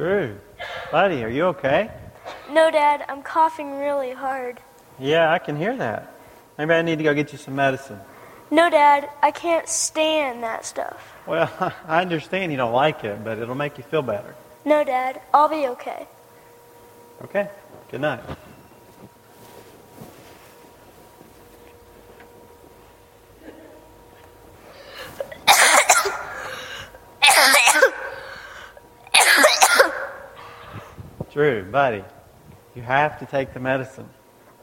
Drew, buddy, are you okay? No, Dad, I'm coughing really hard. Yeah, I can hear that. Maybe I need to go get you some medicine. No, Dad, I can't stand that stuff. Well, I understand you don't like it, but it'll make you feel better. No, Dad, I'll be okay. Okay? Good night. Buddy, you have to take the medicine.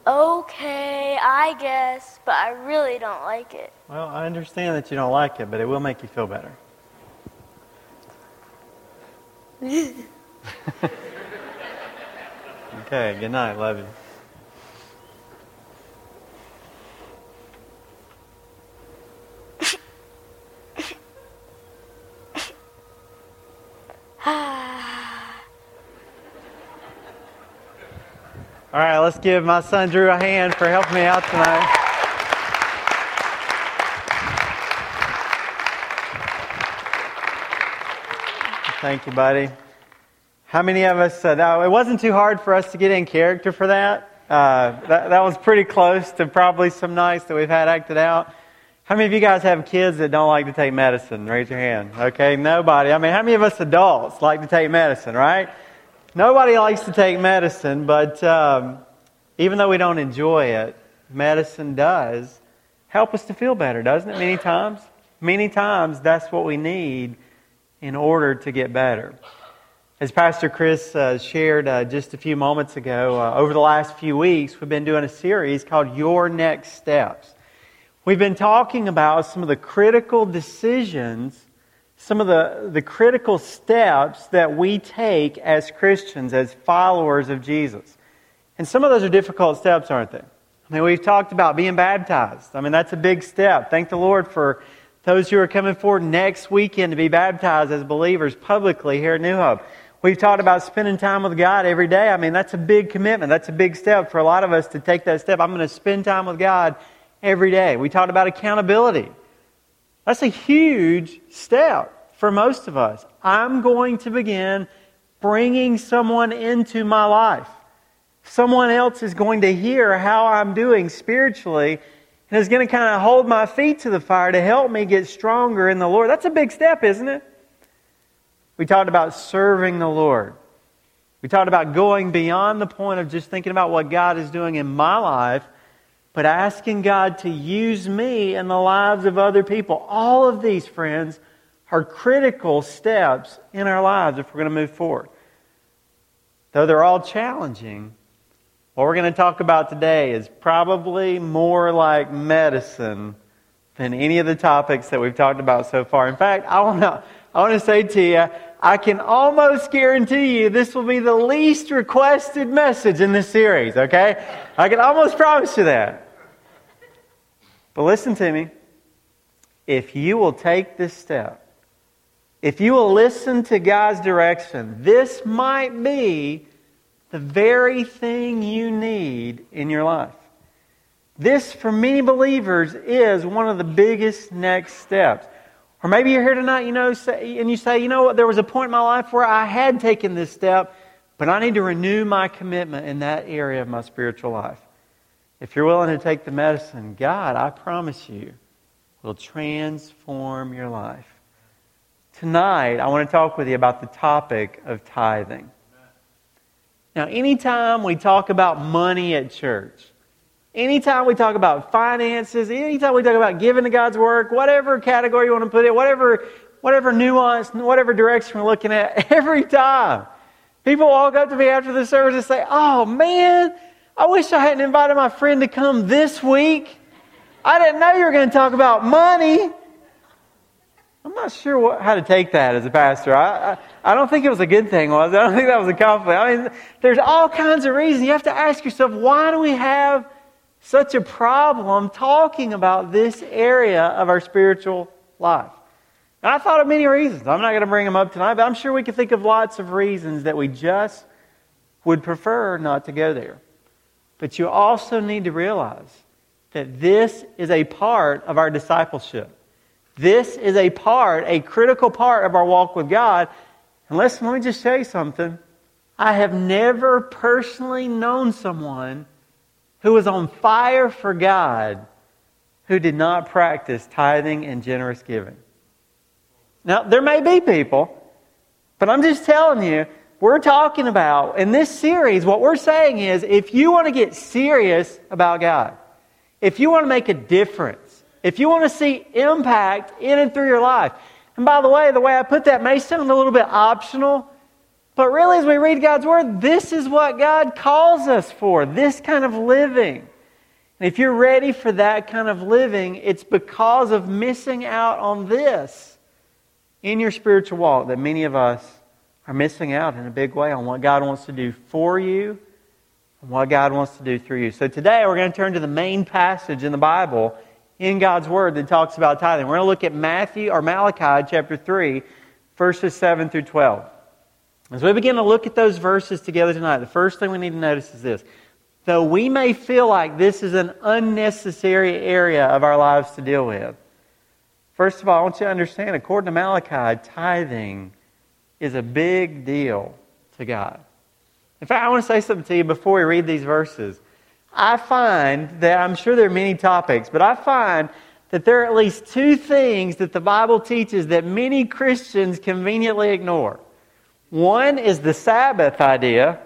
Okay, I guess, but I really don't like it. Well, I understand that you don't like it, but it will make you feel better. okay, good night. Love you. All right, let's give my son Drew a hand for helping me out tonight. Thank you, buddy. How many of us, uh, it wasn't too hard for us to get in character for that. Uh, that. That was pretty close to probably some nights that we've had acted out. How many of you guys have kids that don't like to take medicine? Raise your hand. Okay, nobody. I mean, how many of us adults like to take medicine, right? Nobody likes to take medicine, but um, even though we don't enjoy it, medicine does help us to feel better, doesn't it? Many times. Many times that's what we need in order to get better. As Pastor Chris uh, shared uh, just a few moments ago, uh, over the last few weeks, we've been doing a series called Your Next Steps. We've been talking about some of the critical decisions some of the, the critical steps that we take as Christians, as followers of Jesus. And some of those are difficult steps, aren't they? I mean, we've talked about being baptized. I mean, that's a big step. Thank the Lord for those who are coming forward next weekend to be baptized as believers publicly here at New Hope. We've talked about spending time with God every day. I mean, that's a big commitment. That's a big step for a lot of us to take that step. I'm going to spend time with God every day. We talked about accountability. That's a huge step for most of us. I'm going to begin bringing someone into my life. Someone else is going to hear how I'm doing spiritually and is going to kind of hold my feet to the fire to help me get stronger in the Lord. That's a big step, isn't it? We talked about serving the Lord. We talked about going beyond the point of just thinking about what God is doing in my life but asking God to use me in the lives of other people. All of these, friends, are critical steps in our lives if we're going to move forward. Though they're all challenging, what we're going to talk about today is probably more like medicine than any of the topics that we've talked about so far. In fact, I want to, I want to say to you, I can almost guarantee you this will be the least requested message in this series, okay? I can almost promise you that. But listen to me. If you will take this step, if you will listen to God's direction, this might be the very thing you need in your life. This, for many believers, is one of the biggest next steps. Or maybe you're here tonight, you know, and you say, you know what, there was a point in my life where I had taken this step, but I need to renew my commitment in that area of my spiritual life. If you're willing to take the medicine, God, I promise you, will transform your life. Tonight, I want to talk with you about the topic of tithing. Now, anytime we talk about money at church, anytime we talk about finances, anytime we talk about giving to God's work, whatever category you want to put it, whatever, whatever nuance, whatever direction we're looking at, every time people walk up to me after the service and say, Oh man, I wish I hadn't invited my friend to come this week. I didn't know you were going to talk about money. I'm not sure what, how to take that as a pastor. I, I, I, don't think it was a good thing, was it? I don't think that was a compliment. I mean, there's all kinds of reasons. You have to ask yourself, why do we have such a problem talking about this area of our spiritual life? And I thought of many reasons. I'm not going to bring them up tonight, but I'm sure we could think of lots of reasons that we just would prefer not to go there. But you also need to realize that this is a part of our discipleship. This is a part, a critical part of our walk with God. And listen, let me just say something. I have never personally known someone who was on fire for God who did not practice tithing and generous giving. Now, there may be people, but I'm just telling you, we're talking about in this series, what we're saying is if you want to get serious about God, if you want to make a difference, if you want to see impact in and through your life, and by the way, the way I put that may sound a little bit optional, but really, as we read God's Word, this is what God calls us for this kind of living. And if you're ready for that kind of living, it's because of missing out on this in your spiritual walk that many of us are missing out in a big way on what God wants to do for you and what God wants to do through you. So today we're going to turn to the main passage in the Bible in God's Word that talks about tithing. We're going to look at Matthew or Malachi chapter 3, verses 7 through 12. As we begin to look at those verses together tonight, the first thing we need to notice is this. Though we may feel like this is an unnecessary area of our lives to deal with, first of all, I want you to understand, according to Malachi, tithing is a big deal to God. In fact, I want to say something to you before we read these verses. I find that, I'm sure there are many topics, but I find that there are at least two things that the Bible teaches that many Christians conveniently ignore. One is the Sabbath idea,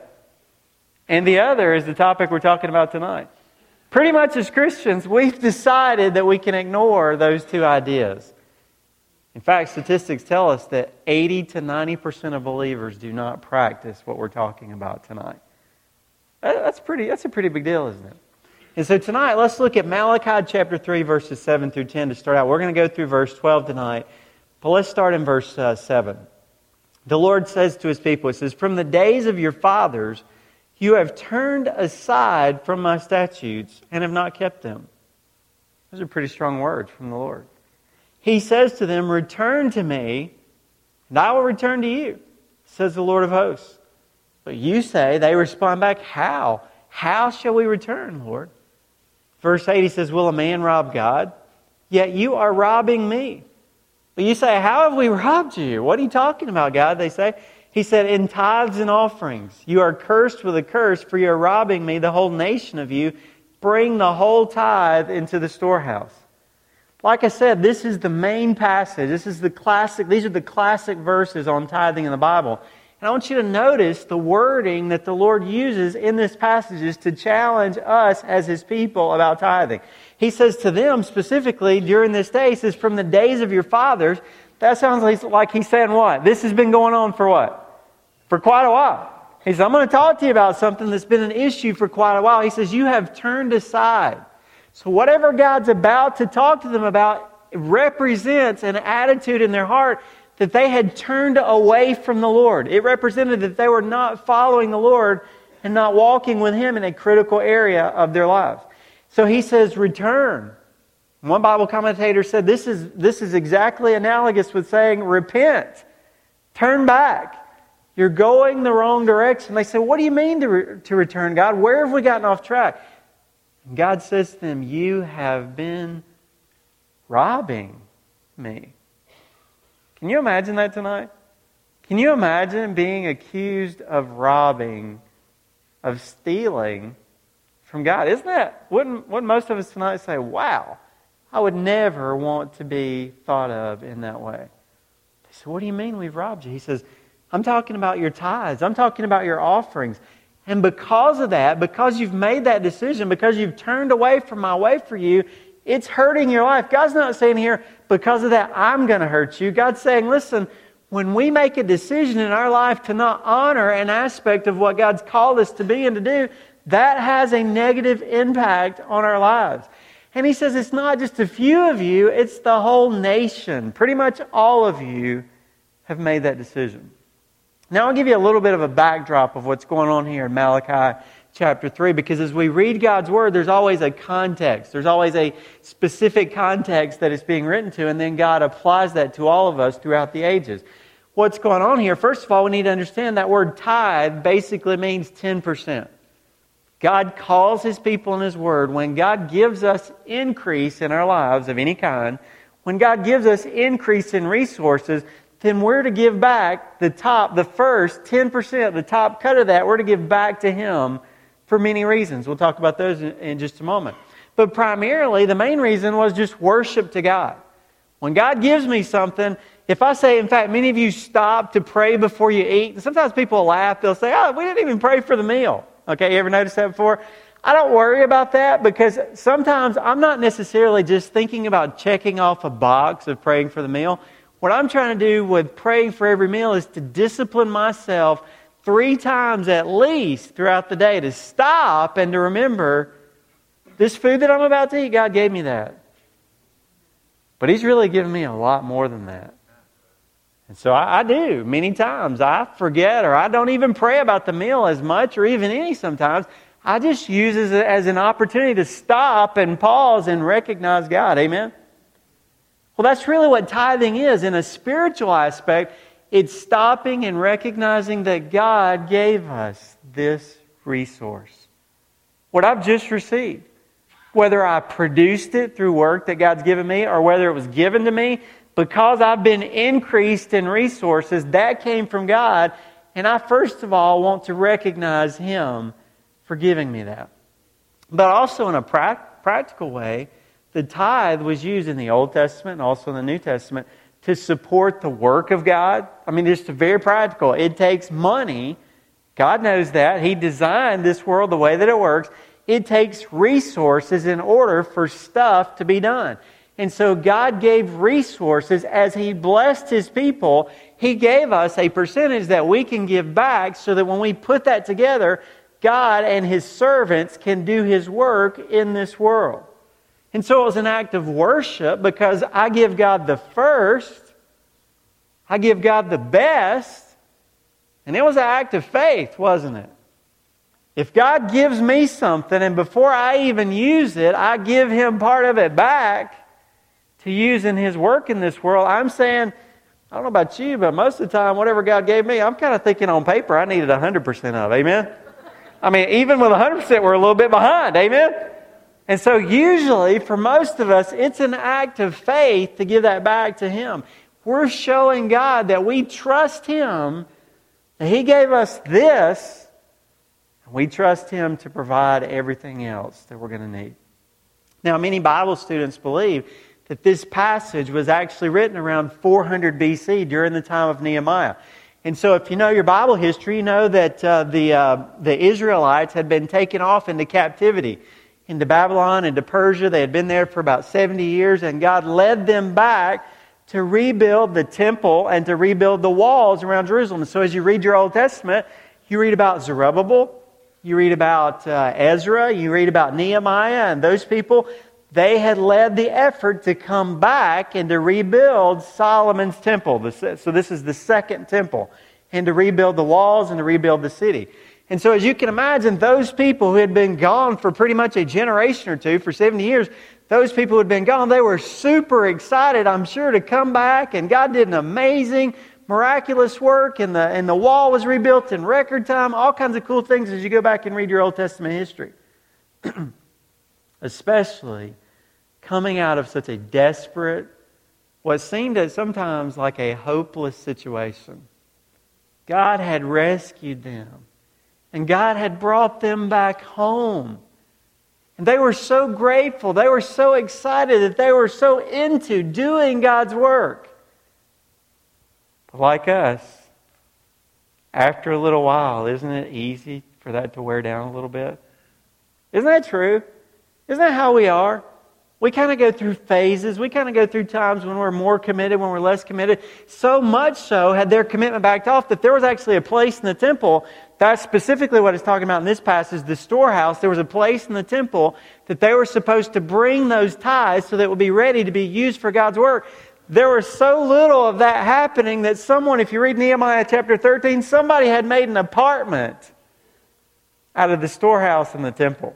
and the other is the topic we're talking about tonight. Pretty much as Christians, we've decided that we can ignore those two ideas. In fact, statistics tell us that 80 to 90% of believers do not practice what we're talking about tonight. That's, pretty, that's a pretty big deal, isn't it? And so tonight, let's look at Malachi chapter 3, verses 7 through 10 to start out. We're going to go through verse 12 tonight, but let's start in verse uh, 7. The Lord says to his people, He says, From the days of your fathers, you have turned aside from my statutes and have not kept them. Those are pretty strong words from the Lord he says to them, Return to me, and I will return to you, says the Lord of hosts. But you say, they respond back, How? How shall we return, Lord? Verse 8, he says, Will a man rob God? Yet you are robbing me. But you say, How have we robbed you? What are you talking about, God? They say. He said, In tithes and offerings. You are cursed with a curse, for you are robbing me, the whole nation of you. Bring the whole tithe into the storehouse. Like I said, this is the main passage. This is the classic, these are the classic verses on tithing in the Bible. And I want you to notice the wording that the Lord uses in this passage is to challenge us as His people about tithing. He says to them specifically during this day, He says, from the days of your fathers, that sounds like He's saying what? This has been going on for what? For quite a while. He says, I'm going to talk to you about something that's been an issue for quite a while. He says, You have turned aside. So, whatever God's about to talk to them about represents an attitude in their heart that they had turned away from the Lord. It represented that they were not following the Lord and not walking with Him in a critical area of their life. So he says, return. One Bible commentator said this is, this is exactly analogous with saying, repent, turn back. You're going the wrong direction. They say, What do you mean to, re- to return, God? Where have we gotten off track? God says to them, You have been robbing me. Can you imagine that tonight? Can you imagine being accused of robbing, of stealing from God? Isn't that, wouldn't, wouldn't most of us tonight say, wow, I would never want to be thought of in that way? They said, what do you mean we've robbed you? He says, I'm talking about your tithes. I'm talking about your offerings. And because of that, because you've made that decision, because you've turned away from my way for you, it's hurting your life. God's not saying here, because of that, I'm going to hurt you. God's saying, listen, when we make a decision in our life to not honor an aspect of what God's called us to be and to do, that has a negative impact on our lives. And he says it's not just a few of you, it's the whole nation. Pretty much all of you have made that decision. Now, I'll give you a little bit of a backdrop of what's going on here in Malachi chapter 3 because as we read God's word, there's always a context. There's always a specific context that it's being written to, and then God applies that to all of us throughout the ages. What's going on here? First of all, we need to understand that word tithe basically means 10%. God calls his people in his word. When God gives us increase in our lives of any kind, when God gives us increase in resources, then we're to give back the top, the first 10%, the top cut of that, we're to give back to Him for many reasons. We'll talk about those in, just a moment. But primarily, the main reason was just worship to God. When God gives me something, if I say, in fact, many of you stop to pray before you eat, sometimes people laugh. They'll say, oh, we didn't even pray for the meal. Okay, you ever noticed that before? I don't worry about that because sometimes I'm not necessarily just thinking about checking off a box of praying for the meal. What I'm trying to do with praying for every meal is to discipline myself three times at least throughout the day to stop and to remember this food that I'm about to eat, God gave me that. But He's really given me a lot more than that. And so I, I, do many times. I forget or I don't even pray about the meal as much or even any sometimes. I just use it as an opportunity to stop and pause and recognize God. Amen? Well, that's really what tithing is. In a spiritual aspect, it's stopping and recognizing that God gave us this resource. What I've just received whether I produced it through work that God's given me or whether it was given to me, because I've been increased in resources, that came from God. And I, first of all, want to recognize Him for giving me that. But also, in a pra- practical way, the tithe was used in the Old Testament and also in the New Testament to support the work of God. I mean, just very practical. It takes money. God knows that. He designed this world the way that it works it takes resources in order for stuff to be done. And so God gave resources as He blessed His people. He gave us a percentage that we can give back so that when we put that together, God and His servants can do His work in this world. And so it was an act of worship because I give God the first, I give God the best, and it was an act of faith, wasn't it? If God gives me something and before I even use it, I give Him part of it back to use in His work in this world, I'm saying, I don't know about you, but most of the time, whatever God gave me, I'm kind of thinking on paper I needed 100% of. Amen? I mean, even with 100%, we're a little bit behind. Amen? And so, usually, for most of us, it's an act of faith to give that back to Him. We're showing God that we trust Him, that He gave us this and we trust Him to provide everything else that we're going to need. Now, many Bible students believe that this passage was actually written around 400 BC during the time of Nehemiah. And so, if you know your Bible history, you know that uh, the, uh, the Israelites had been taken off into captivity into Babylon, into Persia. They had been there for about 70 years, and God led them back to rebuild the temple and to rebuild the walls around Jerusalem. So, as you read your Old Testament, you read about Zerubbabel, you read about uh, Ezra, you read about Nehemiah, and those people, they had led the effort to come back and to rebuild Solomon's temple. So, this is the second temple, and to rebuild the walls and to rebuild the city. And so, as you can imagine, those people who had been gone for pretty much a generation or two, for 70 years, those people who had been gone, they were super excited, I'm sure, to come back. And God did an amazing miraculous work and the, and the wall was rebuilt in record time, all kinds of cool things as you go back and read your Old Testament history. Especially coming out of such a desperate, what seemed at sometimes like a hopeless situation. God had rescued them, and God had brought them back home. And they were so grateful, they were so excited that they were so into doing God's work But like us, after a little while, isn't it easy for that to wear down a little bit? Isn't that true? Isn't that how we are? We kind of go through phases. We kind of go through times when we're more committed, when we're less committed. So much so had their commitment backed off that there was actually a place in the temple. That's specifically what it's talking about in this passage, the storehouse. There was a place in the temple that they were supposed to bring those tithes so that it would be ready to be used for God's work there was so little of that happening that someone, if you read Nehemiah chapter 13, somebody had made an apartment out of the storehouse in the temple.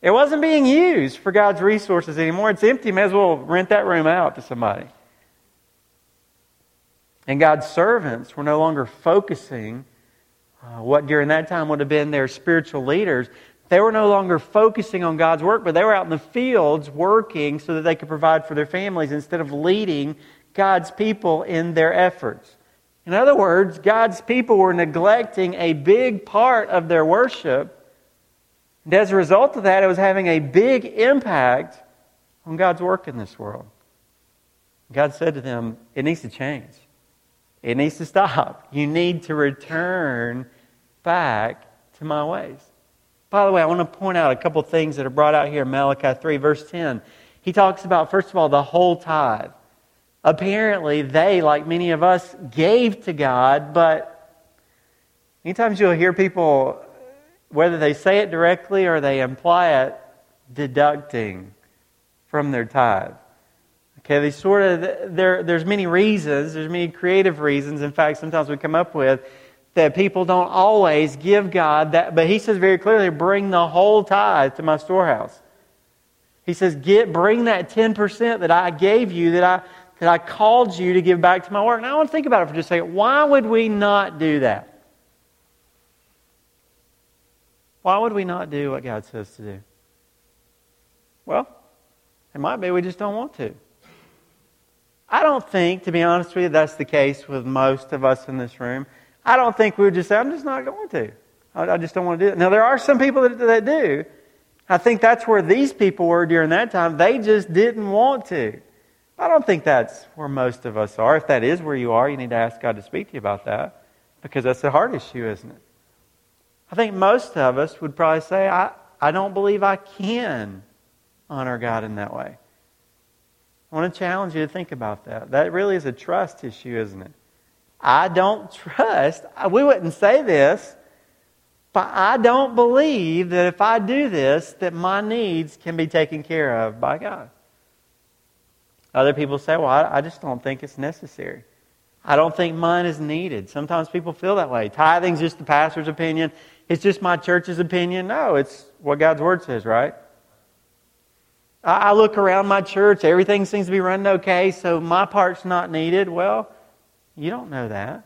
It wasn't being used for God's resources anymore. It's empty. May as well rent that room out to somebody. And God's servants were no longer focusing uh, what during that time would have been their spiritual leaders. They were no longer focusing on God's work, but they were out in the fields working so that they could provide for their families instead of leading God's people in their efforts. In other words, God's people were neglecting a big part of their worship. And as a result of that, it was having a big impact on God's work in this world. God said to them, It needs to change. It needs to stop. You need to return back to my ways. By the way, I want to point out a couple things that are brought out here in Malachi 3, verse 10. He talks about, first of all, the whole tithe. Apparently, they, like many of us, gave to God, but anytime you'll hear people, whether they say it directly or they imply it, deducting from their tithe. Okay, they sort of there. There's many reasons. There's many creative reasons. In fact, sometimes we come up with that people don't always give God that. But He says very clearly, "Bring the whole tithe to my storehouse." He says, "Get bring that ten percent that I gave you, that I that I called you to give back to my work." Now I want to think about it for just a second. Why would we not do that? Why would we not do what God says to do? Well, it might be we just don't want to. I don't think, to be honest with you, that's the case with most of us in this room. I don't think we would just say, I'm just not going to. I, just don't want to do it. Now, there are some people that, that do. I think that's where these people were during that time. They just didn't want to. I don't think that's where most of us are. If that is where you are, you need to ask God to speak to you about that because that's a hard issue, isn't it? I think most of us would probably say, I, I don't believe I can honor God in that way. I want to challenge you to think about that. That really is a trust issue, isn't it? I don't trust. We wouldn't say this, but I don't believe that if I do this, that my needs can be taken care of by God. Other people say, well, I, just don't think it's necessary. I don't think mine is needed. Sometimes people feel that way. Tithing's just the pastor's opinion. It's just my church's opinion. No, it's what God's word says, right? I look around my church, everything seems to be running okay, so my part's not needed. Well, you don't know that.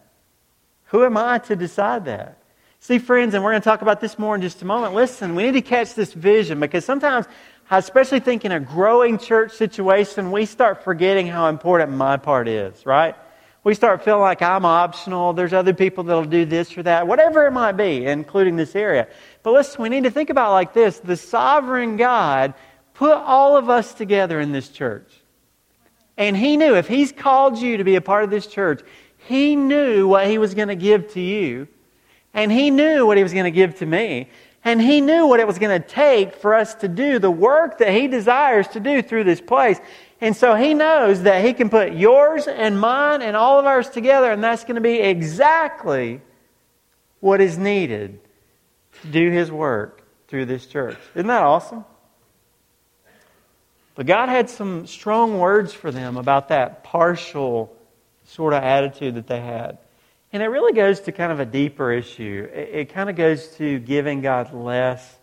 Who am I to decide that? See, friends, and we're going to talk about this more in just a moment. Listen, we need to catch this vision because sometimes, especially think in a growing church situation, we start forgetting how important my part is, right? We start feeling like I'm optional. There's other people that'll do this or that, whatever it might be, including this area. But listen, we need to think about like this the sovereign God put all of us together in this church. And he knew if he's called you to be a part of this church, he knew what he was going to give to you. And he knew what he was going to give to me. And he knew what it was going to take for us to do the work that he desires to do through this place. And so he knows that he can put yours and mine and all of ours together, and that's going to be exactly what is needed to do his work through this church. Isn't that awesome? But God had some strong words for them about that partial sort of attitude that they had. And it really goes to kind of a deeper issue. It, it kind of goes to giving God less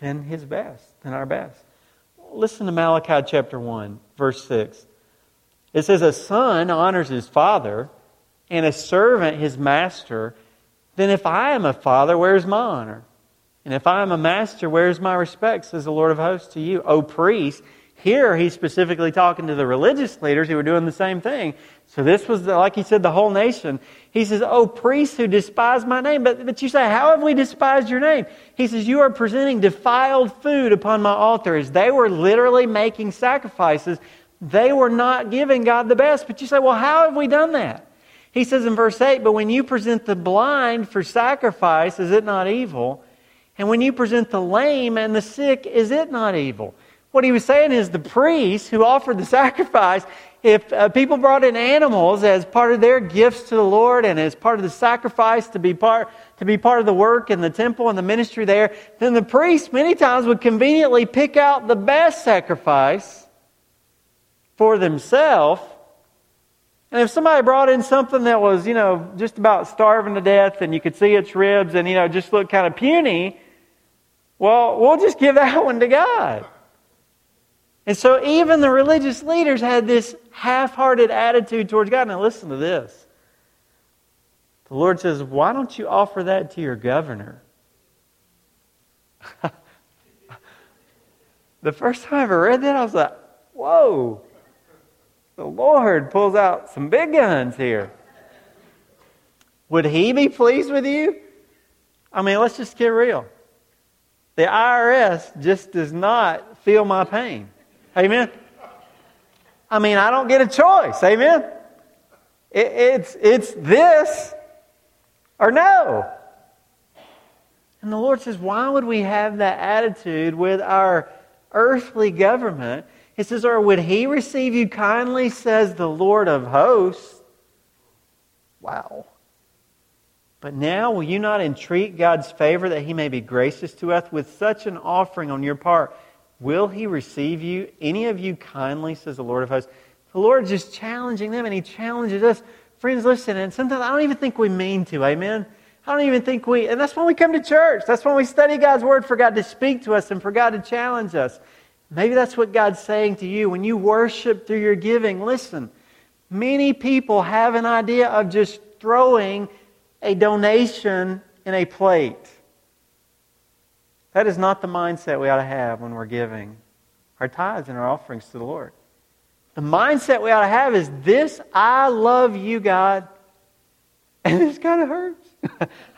than his best, than our best. Listen to Malachi chapter 1, verse 6. It says, A son honors his father, and a servant his master. Then if I am a father, where's my honor? And if I am a master, where's my respect, says the Lord of hosts to you, O priest? Here he's specifically talking to the religious leaders who were doing the same thing. So this was, the, like he said, the whole nation. He says, Oh, priests who despise my name. But, but you say, How have we despised your name? He says, You are presenting defiled food upon my altars. They were literally making sacrifices, they were not giving God the best. But you say, Well, how have we done that? He says in verse 8, But when you present the blind for sacrifice, is it not evil? And when you present the lame and the sick, is it not evil? What he was saying is the priests who offered the sacrifice, if uh, people brought in animals as part of their gifts to the Lord and as part of the sacrifice to be part, to be part of the work in the temple and the ministry there, then the priests many times would conveniently pick out the best sacrifice for themselves. And if somebody brought in something that was, you know, just about starving to death and you could see its ribs and, you know, just looked kind of puny, well, we'll just give that one to God. And so even the religious leaders had this half hearted attitude towards God. Now, listen to this. The Lord says, Why don't you offer that to your governor? the first time I ever read that, I was like, whoa, the Lord pulls out some big guns here. Would he be pleased with you? I mean, let's just get real. The IRS just does not feel my pain. Amen? I mean, I don't get a choice. Amen? It, it's, it's this or no. And the Lord says, why would we have that attitude with our earthly government? He says, or would he receive you kindly, says the Lord of hosts? Wow. But now will you not entreat God's favor that he may be gracious to us with such an offering on your part? Will he receive you, any of you kindly, says the Lord of hosts? The Lord is just challenging them, and he challenges us. Friends, listen, and sometimes I don't even think we mean to, amen? I don't even think we, and that's when we come to church. That's when we study God's Word for God to speak to us and for God to challenge us. Maybe that's what God's saying to you when you worship through your giving. Listen, many people have an idea of just throwing a donation in a plate. That is not the mindset we ought to have when we're giving our tithes and our offerings to the Lord. The mindset we ought to have is this I love you, God. And this kind of hurts.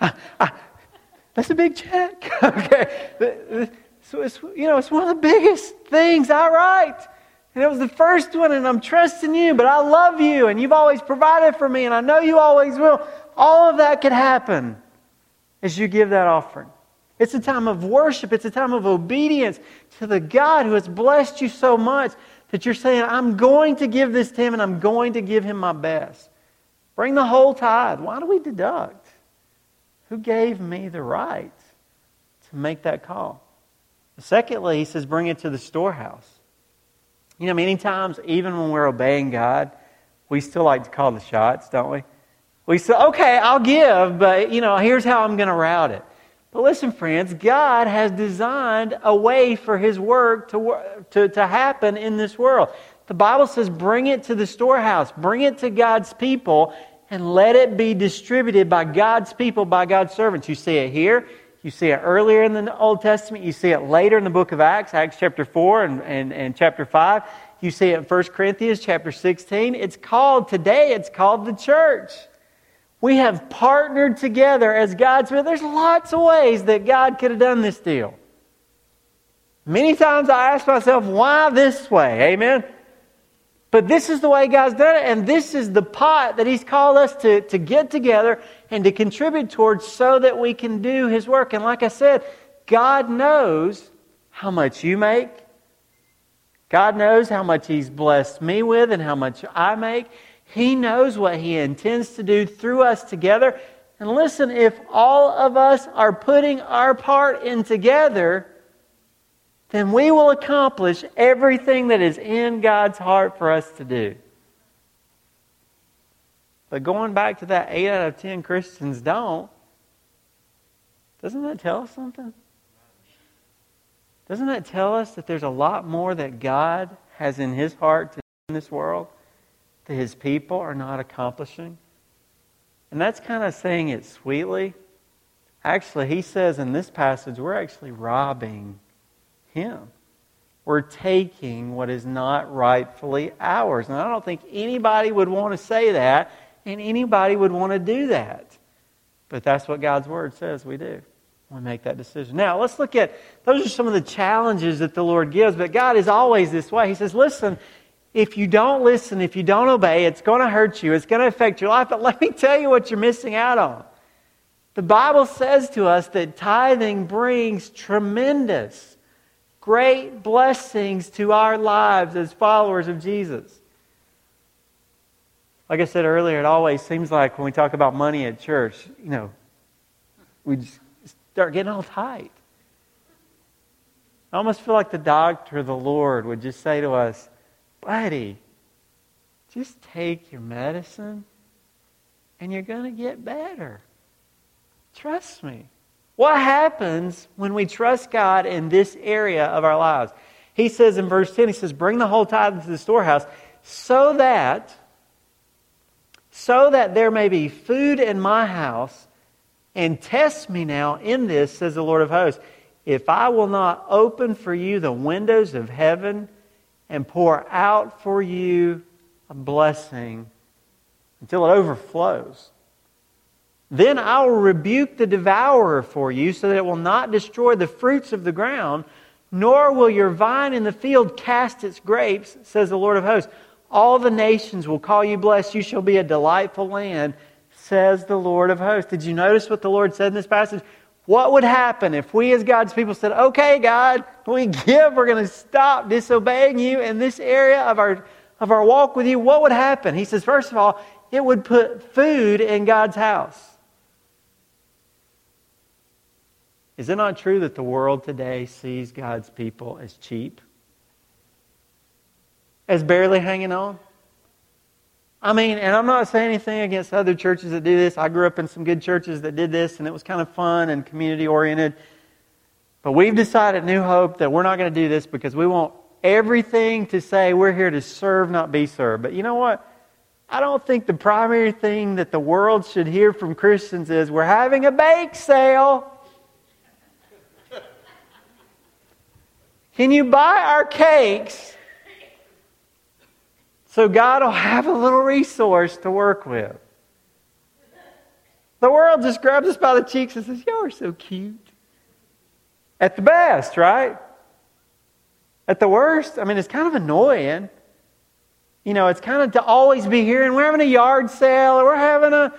That's a big check. okay. So it's, you know, it's one of the biggest things I write. And it was the first one, and I'm trusting you, but I love you, and you've always provided for me, and I know you always will. All of that could happen as you give that offering. It's a time of worship. It's a time of obedience to the God who has blessed you so much that you're saying, I'm going to give this to him and I'm going to give him my best. Bring the whole tithe. Why do we deduct? Who gave me the right to make that call? Secondly, he says, bring it to the storehouse. You know, many times, even when we're obeying God, we still like to call the shots, don't we? We say, okay, I'll give, but, you know, here's how I'm going to route it. But listen, friends, God has designed a way for His work to, to, to happen in this world. The Bible says, bring it to the storehouse, bring it to God's people, and let it be distributed by God's people, by God's servants. You see it here. You see it earlier in the Old Testament. You see it later in the book of Acts, Acts chapter 4 and, and, and chapter 5. You see it in 1 Corinthians chapter 16. It's called, today, it's called the church. We have partnered together as God's will. There's lots of ways that God could have done this deal. Many times I ask myself, why this way? Amen? But this is the way God's done it, and this is the pot that He's called us to, to get together and to contribute towards so that we can do His work. And like I said, God knows how much you make. God knows how much He's blessed me with and how much I make. He knows what He intends to do through us together. And listen, if all of us are putting our part in together, then we will accomplish everything that is in God's heart for us to do. But going back to that 8 out of 10 Christians don't, doesn't that tell us something? Doesn't that tell us that there's a lot more that God has in His heart to do in this world? that his people are not accomplishing. And that's kind of saying it sweetly. Actually, he says in this passage, we're actually robbing him. We're taking what is not rightfully ours. And I don't think anybody would want to say that, and anybody would want to do that. But that's what God's Word says we do. We make that decision. Now, let's look at those are some of the challenges that the Lord gives, but God is always this way. He says, Listen, if you don't listen, if you don't obey, it's going to hurt you. It's going to affect your life. But let me tell you what you're missing out on. The Bible says to us that tithing brings tremendous, great blessings to our lives as followers of Jesus. Like I said earlier, it always seems like when we talk about money at church, you know, we just start getting all tight. I almost feel like the doctor, the Lord, would just say to us, buddy, just take your medicine and you're going to get better. Trust me. What happens when we trust God in this area of our lives? He says in verse 10, he says, Bring the whole tithe into the storehouse so that so that there may be food in my house, and test me now in this, says the Lord of hosts, if I will not open for you the windows of heaven and pour out for you a blessing until it overflows. Then I will rebuke the devourer for you so that it will not destroy the fruits of the ground, nor will your vine in the field cast its grapes, says the Lord of hosts. All the nations will call you blessed. You shall be a delightful land, says the Lord of hosts. Did you notice what the Lord said in this passage? What would happen if we, as God's people, said, Okay, God, we give, we're going to stop disobeying you in this area of our, of our walk with you? What would happen? He says, First of all, it would put food in God's house. Is it not true that the world today sees God's people as cheap? As barely hanging on? I mean, and I'm not saying anything against other churches that do this. I grew up in some good churches that did this, and it was kind of fun and community oriented. But we've decided New Hope that we're not going to do this because we want everything to say we're here to serve, not be served. But you know what? I don't think the primary thing that the world should hear from Christians is we're having a bake sale. Can you buy our cakes so God will have a little resource to work with. The world just grabs us by the cheeks and says, Y'all are so cute. At the best, right? At the worst, I mean, it's kind of annoying. You know, it's kind of to always be here and we're having a yard sale or we're having a,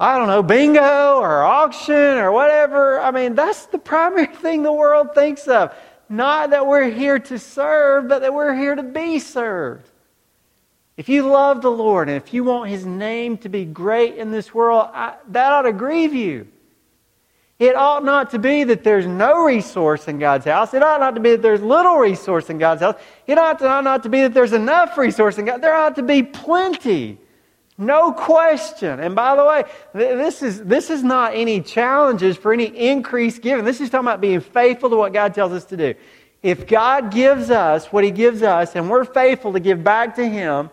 I don't know, bingo or auction or whatever. I mean, that's the primary thing the world thinks of. Not that we're here to serve, but that we're here to be served. If you love the Lord and if you want His name to be great in this world, I, that ought to grieve you. It ought not to be that there's no resource in God's house. It ought not to be that there's little resource in God's house. It ought, to, ought not to be that there's enough resource in God. There ought to be plenty. No question. And by the way, this is, this is not any challenges for any increased giving. This is talking about being faithful to what God tells us to do. If God gives us what He gives us and we're faithful to give back to Him,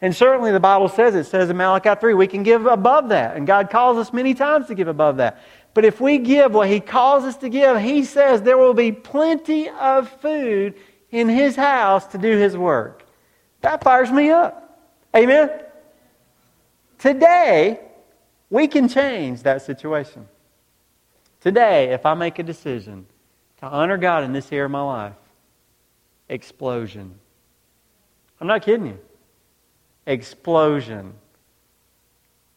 and certainly the Bible says, it says in Malachi 3, we can give above that. And God calls us many times to give above that. But if we give what He calls us to give, He says there will be plenty of food in His house to do His work. That fires me up. Amen? Today, we can change that situation. Today, if I make a decision to honor God in this area of my life, explosion. I'm not kidding you explosion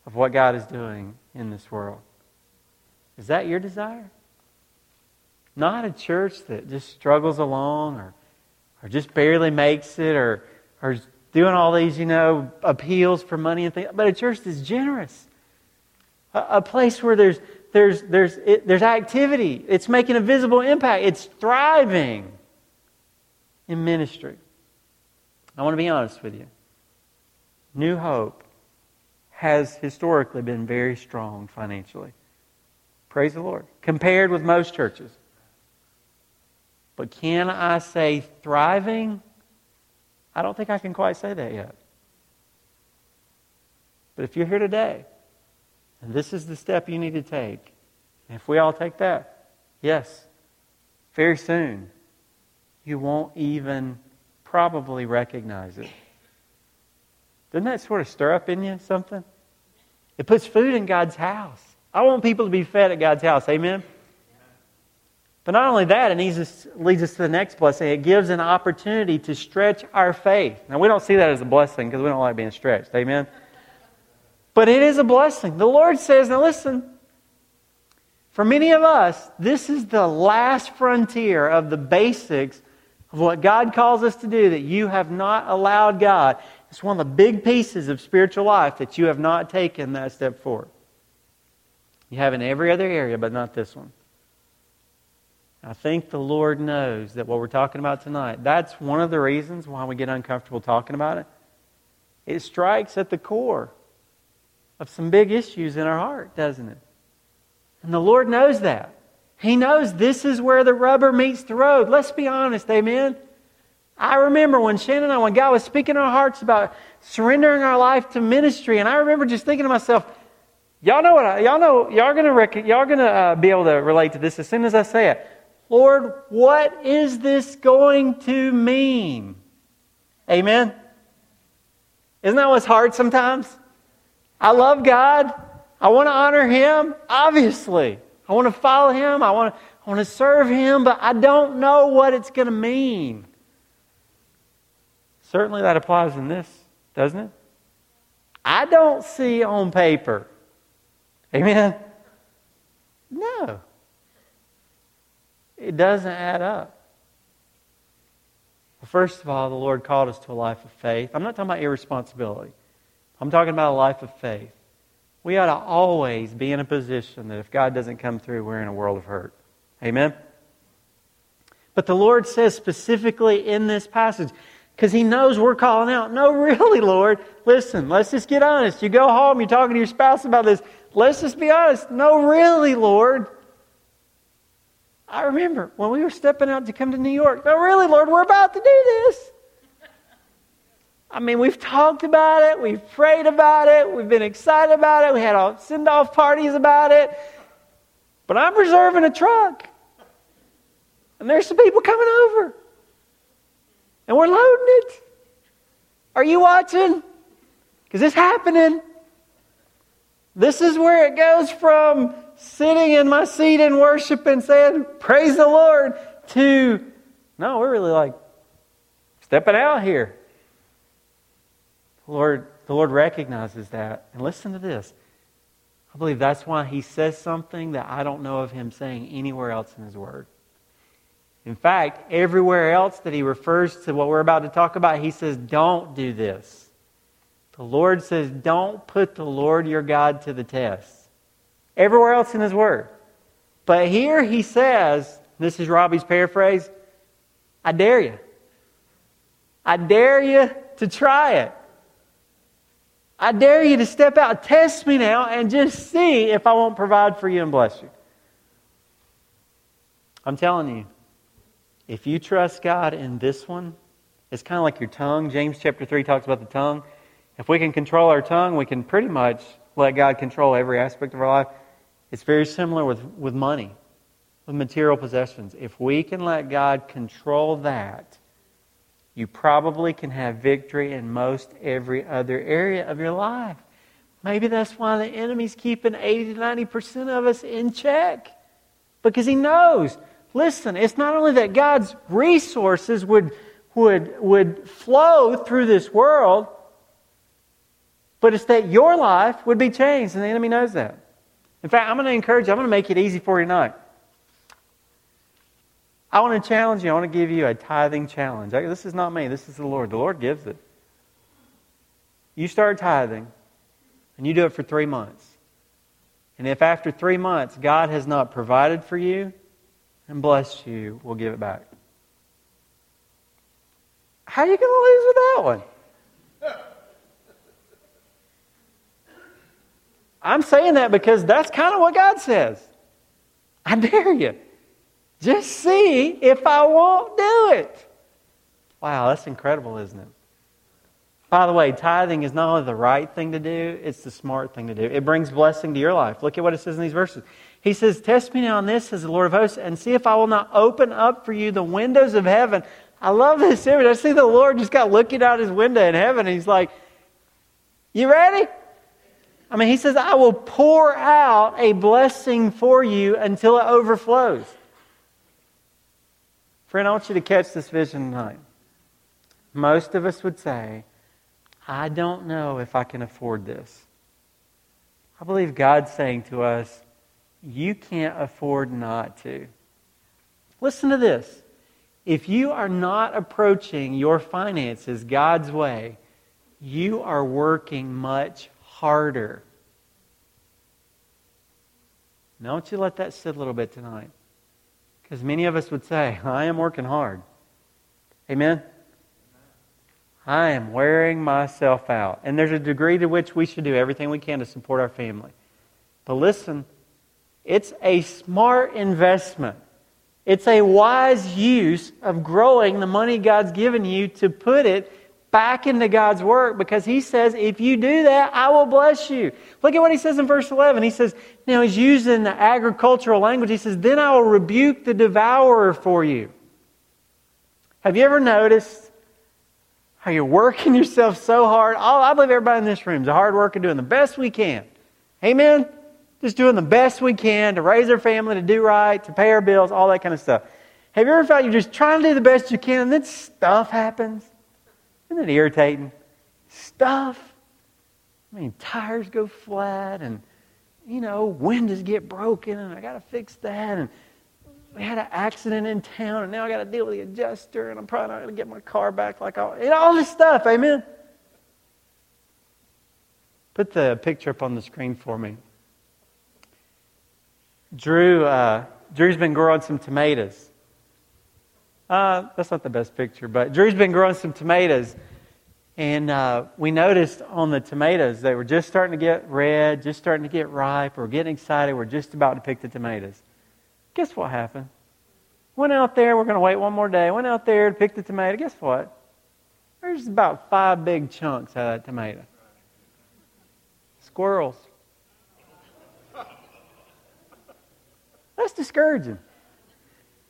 of what God is doing in this world. Is that your desire? Not a church that just struggles along or, or just barely makes it or, or doing all these, you know, appeals for money and things, but a church that's generous. A, a place where there's, there's, there's, it, there's activity. It's making a visible impact. It's thriving in ministry. I want to be honest with you. New Hope has historically been very strong financially. Praise the Lord. Compared with most churches. But can I say thriving? I don't think I can quite say that yet. But if you're here today, and this is the step you need to take, if we all take that, yes, very soon, you won't even probably recognize it. Doesn't that sort of stir up in you something? It puts food in God's house. I want people to be fed at God's house. Amen? But not only that, it leads us, to the next blessing. It gives an opportunity to stretch our faith. Now, we don't see that as a blessing because we don't like being stretched. Amen? But it is a blessing. The Lord says, now listen, for many of us, this is the last frontier of the basics of what God calls us to do that you have not allowed God. It's one of the big pieces of spiritual life that you have not taken that step forward. You have in every other area, but not this one. I think the Lord knows that what we're talking about tonight, that's one of the reasons why we get uncomfortable talking about it. It strikes at the core of some big issues in our heart, doesn't it? And the Lord knows that. He knows this is where the rubber meets the road. Let's be honest, amen? I remember when Shannon and I, when God was speaking in our hearts about surrendering our life to ministry, and I remember just thinking to myself, y'all know what? I, y'all know y'all gonna rec- y'all gonna uh, be able to relate to this as soon as I say it. Lord, what is this going to mean? Amen? Isn't that what's hard sometimes? I love God. I want to honor Him, obviously. I want to follow Him. I want to, I want to serve Him, but I don't know what it's going to mean. Certainly that applies in this, doesn't it? I don't see on paper. Amen? No. It doesn't add up. Well, first of all, the Lord called us to a life of faith. I'm not talking about irresponsibility. I'm talking about a life of faith. We ought to always be in a position that if God doesn't come through, we're in a world of hurt. Amen? But the Lord says specifically in this passage, because He knows we're calling out, no, really, Lord, listen, let's just get honest. You go home, you're talking to your spouse about this. Let's just be honest. No, really, Lord. I remember when we were stepping out to come to New York. No, really, Lord, we're about to do this. I mean, we've talked about it, we've prayed about it, we've been excited about it, we had all send off parties about it. But I'm reserving a truck. And there's some people coming over. And we're loading it. Are you watching? Because it's happening. This is where it goes from sitting in my seat in worship and saying, Praise the Lord, to, no, we're really like stepping out here. The Lord, the Lord recognizes that. And listen to this. I believe that's why he says something that I don't know of him saying anywhere else in his word. In fact, everywhere else that he refers to what we're about to talk about, he says, Don't do this. The Lord says, Don't put the Lord your God to the test. Everywhere else in his word. But here he says, this is Robbie's paraphrase, I dare you. I dare you to try it. I dare you to step out, test me now, and just see if I won't provide for you and bless you. I'm telling you, if you trust God in this one, it's kind of like your tongue. James chapter 3 talks about the tongue. If we can control our tongue, we can pretty much let God control every aspect of our life. It's very similar with, with money, with material possessions. If we can let God control that, you probably can have victory in most every other area of your life. Maybe that's why the enemy's keeping 80 to 90% of us in check. Because he knows. Listen, it's not only that God's resources would, would, would flow through this world, but it's that your life would be changed, and the enemy knows that. In fact, I'm going to encourage you, I'm going to make it easy for you tonight. I want to challenge you. I want to give you a tithing challenge. This is not me, this is the Lord. The Lord gives it. You start tithing, and you do it for three months. And if after three months God has not provided for you and blessed you, we'll give it back. How are you going to lose with that one? I'm saying that because that's kind of what God says. I dare you. Just see if I won't do it. Wow, that's incredible, isn't it? By the way, tithing is not only the right thing to do, it's the smart thing to do. It brings blessing to your life. Look at what it says in these verses. He says, Test me now on this, says the Lord of hosts, and see if I will not open up for you the windows of heaven. I love this image. I see the Lord just got looking out his window in heaven, and he's like, You ready? I mean, he says, I will pour out a blessing for you until it overflows. Friend, I want you to catch this vision tonight. Most of us would say, I don't know if I can afford this. I believe God's saying to us, you can't afford not to. Listen to this. If you are not approaching your finances God's way, you are working much harder. Now, don't you let that sit a little bit tonight. Because many of us would say, I am working hard. Amen? I am wearing myself out. And there's a degree to which we should do everything we can to support our family. But listen, it's a smart investment. It's a wise use of growing the money God's given you to put it back into God's work because he says, if you do that, I will bless you. Look at what he says in verse 11. He says, Now he's using the agricultural language. He says, Then I will rebuke the devourer for you. Have you ever noticed how you're working yourself so hard? All, I believe everybody in this room is a hard worker doing the best we can. Amen? Just doing the best we can to raise our family, to do right, to pay our bills, all that kind of stuff. Have you ever felt you're just trying to do the best you can and then stuff happens? Isn't it irritating? Stuff. I mean, tires go flat and, you know, windows get broken and I got to fix that. And we had an accident in town and now I got to deal with the adjuster and I'm probably not going to get my car back like all, you know, all this stuff. Amen. Put the picture up on the screen for me. Drew, uh, Drew's been growing some tomatoes. Uh, that's not the best picture, but Drew's been growing some tomatoes. And uh, we noticed on the tomatoes, they were just starting to get red, just starting to get ripe. We're getting excited. We're just about to pick the tomatoes. Guess what happened? Went out there. We're going to wait one more day. Went out there to pick the tomato. Guess what? There's about five big chunks out of that tomato. Squirrels. That's discouraging.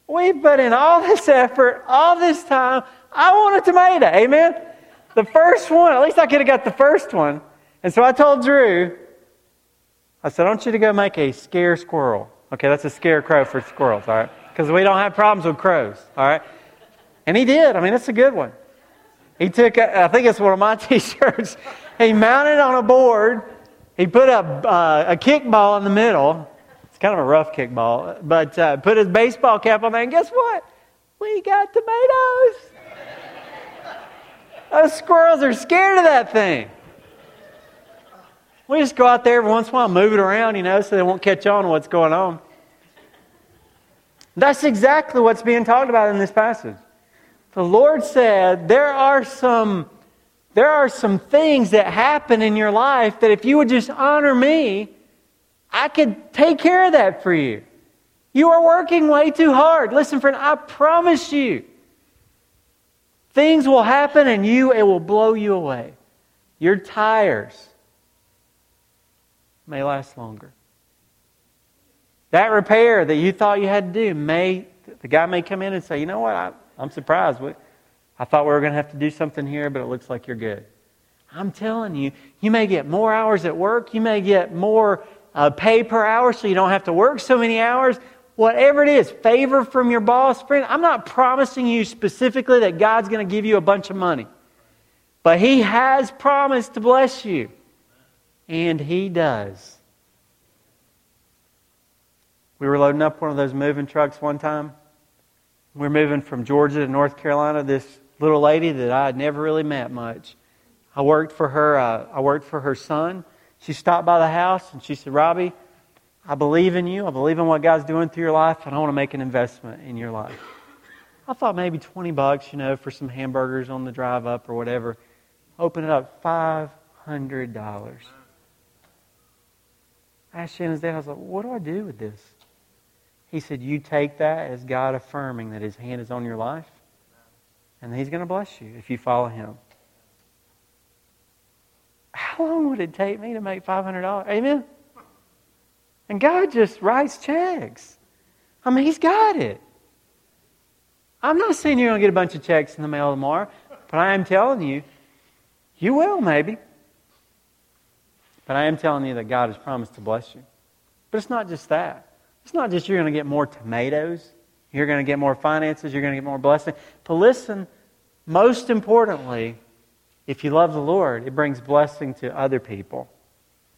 We put in all this effort, all this time. I want a tomato. Amen? The first one, at least I could have got the first one. And so I told Drew, I said, I want you to go make a scare squirrel. Okay, that's a scarecrow for squirrels, all right? Because we don't have problems with crows, all right? And he did. I mean, it's a good one. He took, I think it's one of my t shirts, he mounted on a board, he put a, uh, a kickball in the middle, It's kind of a rough kickball, but uh, put his baseball cap on there, and guess what? We got tomatoes. Those squirrels are scared of that thing. We just go out there every once in a while, move it around, you know, so they won't catch on to what's going on. That's exactly what's being talked about in this passage. The Lord said there are some there are some things that happen in your life that if you would just honor me, I could take care of that for you. You are working way too hard. Listen, friend, I promise you, things will happen and you, it will blow you away. Your tires may last longer. That repair that you thought you had to do may, the guy may come in and say, you know what, I, am surprised. I thought we were going to have to do something here, but it looks like you're good. I'm telling you, you may get more hours at work. You may get more uh, pay per hour so you don't have to work so many hours. Whatever it is, favor from your boss, friend. I'm not promising you specifically that God's going to give you a bunch of money, but He has promised to bless you, and He does. We were loading up one of those moving trucks one time. We we're moving from Georgia to North Carolina. This little lady that I had never really met much. I worked for her. Uh, I worked for her son. She stopped by the house and she said, Robbie, I believe in you. I believe in what God's doing through your life, and I want to make an investment in your life. I thought maybe 20 bucks, you know, for some hamburgers on the drive up or whatever. Open it up, $500. I asked Shannon's dad, I was like, what do I do with this? He said, you take that as God affirming that His hand is on your life, and He's going to bless you if you follow Him how long would it take me to make $500? Amen? And God just writes checks. I mean, He's got it. I'm not saying you're going to get a bunch of checks in the mail tomorrow, but I am telling you, you will maybe. But I am telling you that God has promised to bless you. But it's not just that. It's not just you're going to get more tomatoes, you're going to get more finances, you're going to get more blessing. But listen, most importantly, if you love the Lord, it brings blessing to other people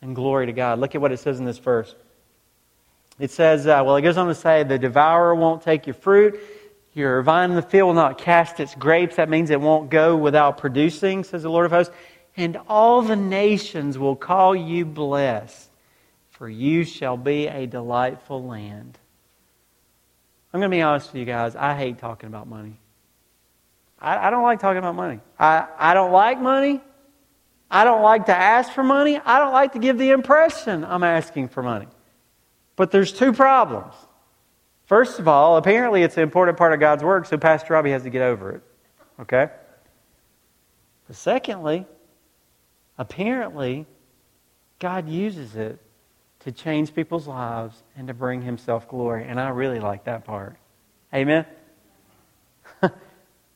and glory to God. Look at what it says in this verse. It says, uh, well, it goes on to say, the devourer won't take your fruit. Your vine in the field will not cast its grapes. That means it won't go without producing, says the Lord of hosts. And all the nations will call you blessed, for you shall be a delightful land. I'm going to be honest with you guys. I hate talking about money. I, I don't like talking about money. I, I don't like money. I don't like to ask for money. I don't like to give the impression I'm asking for money. But there's two problems. First of all, apparently it's an important part of God's work, so Pastor Robbie has to get over it. Okay? But secondly, apparently, God uses it to change people's lives and to bring himself glory. And I really like that part. Amen?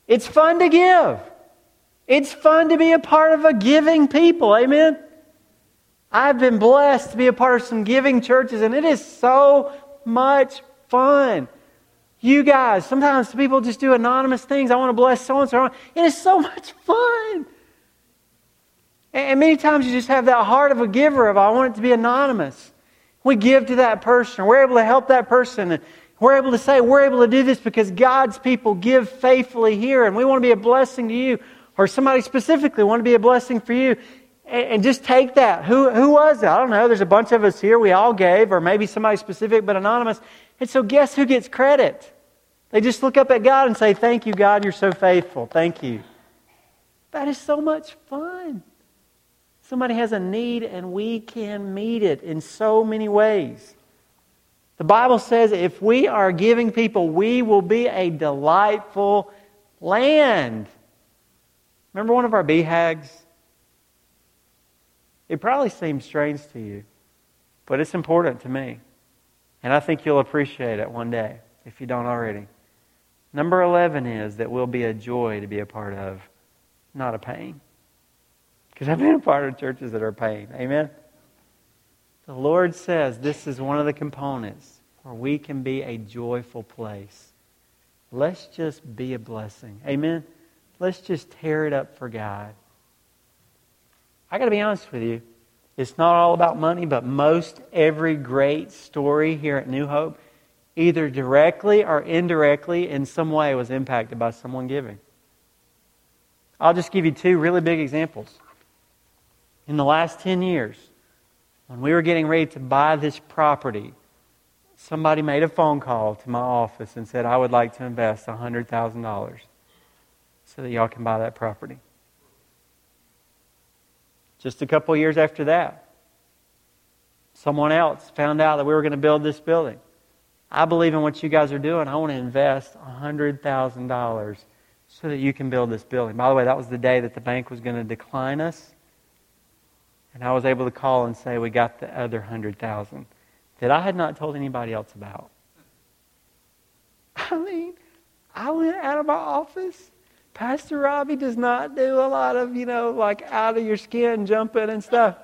it's fun to give. It's fun to be a part of a giving people. Amen? I've been blessed to be a part of some giving churches, and it is so much fun. You guys, sometimes people just do anonymous things. I want to bless so and so. It is so much fun. And many times you just have that heart of a giver of, I want it to be anonymous. We give to that person. We're able to help that person. We're able to say, we're able to do this because God's people give faithfully here. And we want to be a blessing to you. Or somebody specifically want to be a blessing for you. And, just take that. Who, who was it? I don't know. There's a bunch of us here. We all gave. Or maybe somebody specific but anonymous. And so guess who gets credit? They just look up at God and say, Thank you, God. You're so faithful. Thank you. That is so much fun. Somebody has a need and we can meet it in so many ways. The Bible says if we are giving people, we will be a delightful land. Remember one of our BHAGs? It probably seems strange to you, but it's important to me. And I think you'll appreciate it one day if you don't already. Number 11 is that we'll be a joy to be a part of, not a pain. Because I've been a part of churches that are pain. Amen? The Lord says this is one of the components where we can be a joyful place. Let's just be a blessing. Amen? Let's just tear it up for God. I got to be honest with you. It's not all about money, but most every great story here at New Hope, either directly or indirectly, in some way was impacted by someone giving. I'll just give you two really big examples in the last 10 years, when we were getting ready to buy this property, somebody made a phone call to my office and said, I would like to invest $100,000 so that y'all can buy that property. Just a couple years after that, someone else found out that we were going to build this building. I believe in what you guys are doing. I want to invest $100,000 so that you can build this building. By the way, that was the day that the bank was going to decline us and I was able to call and say, We got the other 100,000 that I had not told anybody else about. I mean, I went out of my office. Pastor Robbie does not do a lot of, you know, like out of your skin jumping and stuff.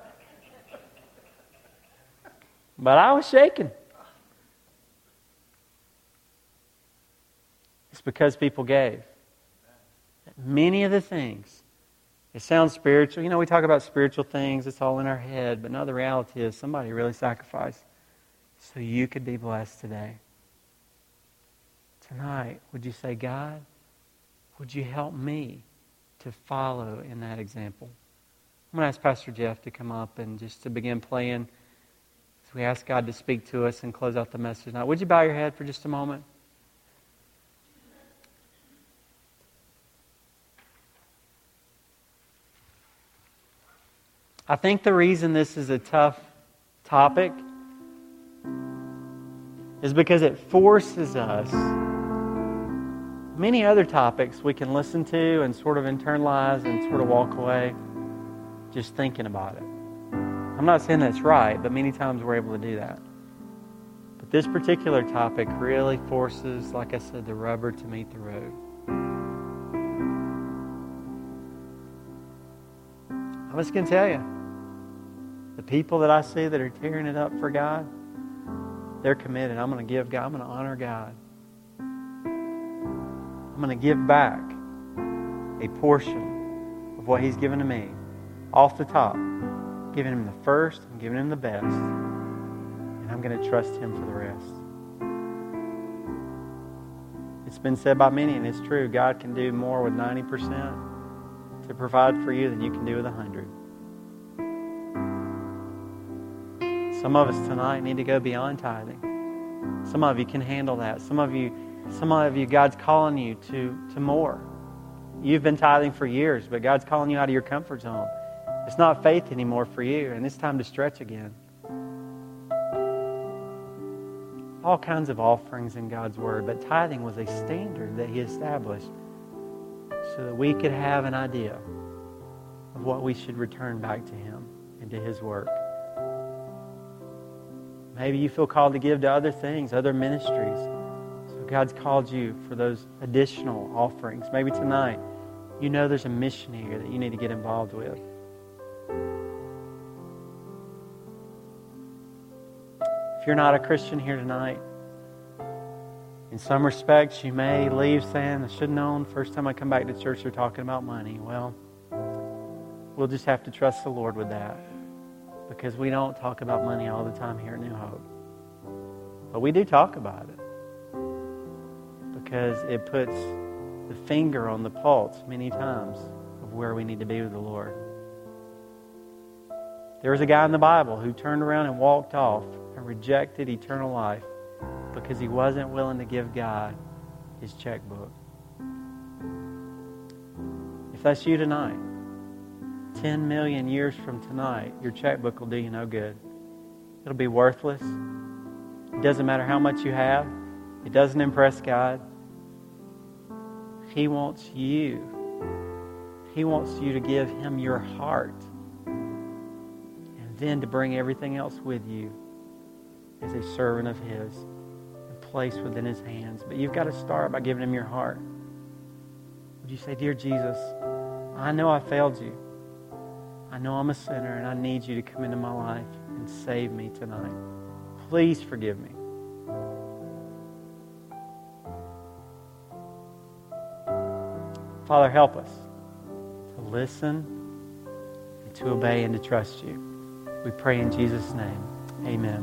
But I was shaking. It's because people gave. Many of the things it sounds spiritual. You know, we talk about spiritual things, it's all in our head, but no, the reality is somebody really sacrificed so you could be blessed today. Tonight, would you say, God, would you help me to follow in that example? I'm going to ask Pastor Jeff to come up and just to begin playing as we ask God to speak to us and close out the message Now, Would you bow your head for just a moment? I think the reason this is a tough topic is because it forces us. Many other topics we can listen to and sort of internalize and sort of walk away just thinking about it. I'm not saying that's right, but many times we're able to do that. But this particular topic really forces, like I said, the rubber to meet the road. I'm just going to tell you the people that I see that are tearing it up for God, they're committed. I'm going to give God, I'm going to honor God. I'm going to give back a portion of what He's given to me off the top, giving Him the first and giving Him the best. And I'm going to trust Him for the rest. It's been said by many, and it's true God can do more with 90% to provide for you than you can do with a 100. Some of us tonight need to go beyond tithing. Some of you can handle that. Some of you, some of you, God's calling you to, to more. You've been tithing for years, but God's calling you out of your comfort zone. It's not faith anymore for you, and it's time to stretch again. All kinds of offerings in God's Word, but tithing was a standard that He established so that we could have an idea of what we should return back to Him and to His work. Maybe you feel called to give to other things, other ministries. So God's called you for those additional offerings. Maybe tonight you know there's a mission here that you need to get involved with. If you're not a Christian here tonight, in some respects, you may leave saying, I should have known first time I come back to church they're talking about money. Well, we'll just have to trust the Lord with that because we don't talk about money all the time here at New Hope. But we do talk about it because it puts the finger on the pulse many times of where we need to be with the Lord. There was a guy in the Bible who turned around and walked off and rejected eternal life because he wasn't willing to give God his checkbook. If that's you tonight, 10 million years from tonight, your checkbook will do you no good. It'll be worthless. It doesn't matter how much you have, it doesn't impress God. He wants you. He wants you to give Him your heart and then to bring everything else with you as a servant of His place within his hands. But you've got to start by giving him your heart. Would you say, Dear Jesus, I know I failed you. I know I'm a sinner and I need you to come into my life and save me tonight. Please forgive me. Father, help us to listen and to obey and to trust you. We pray in Jesus' name. Amen.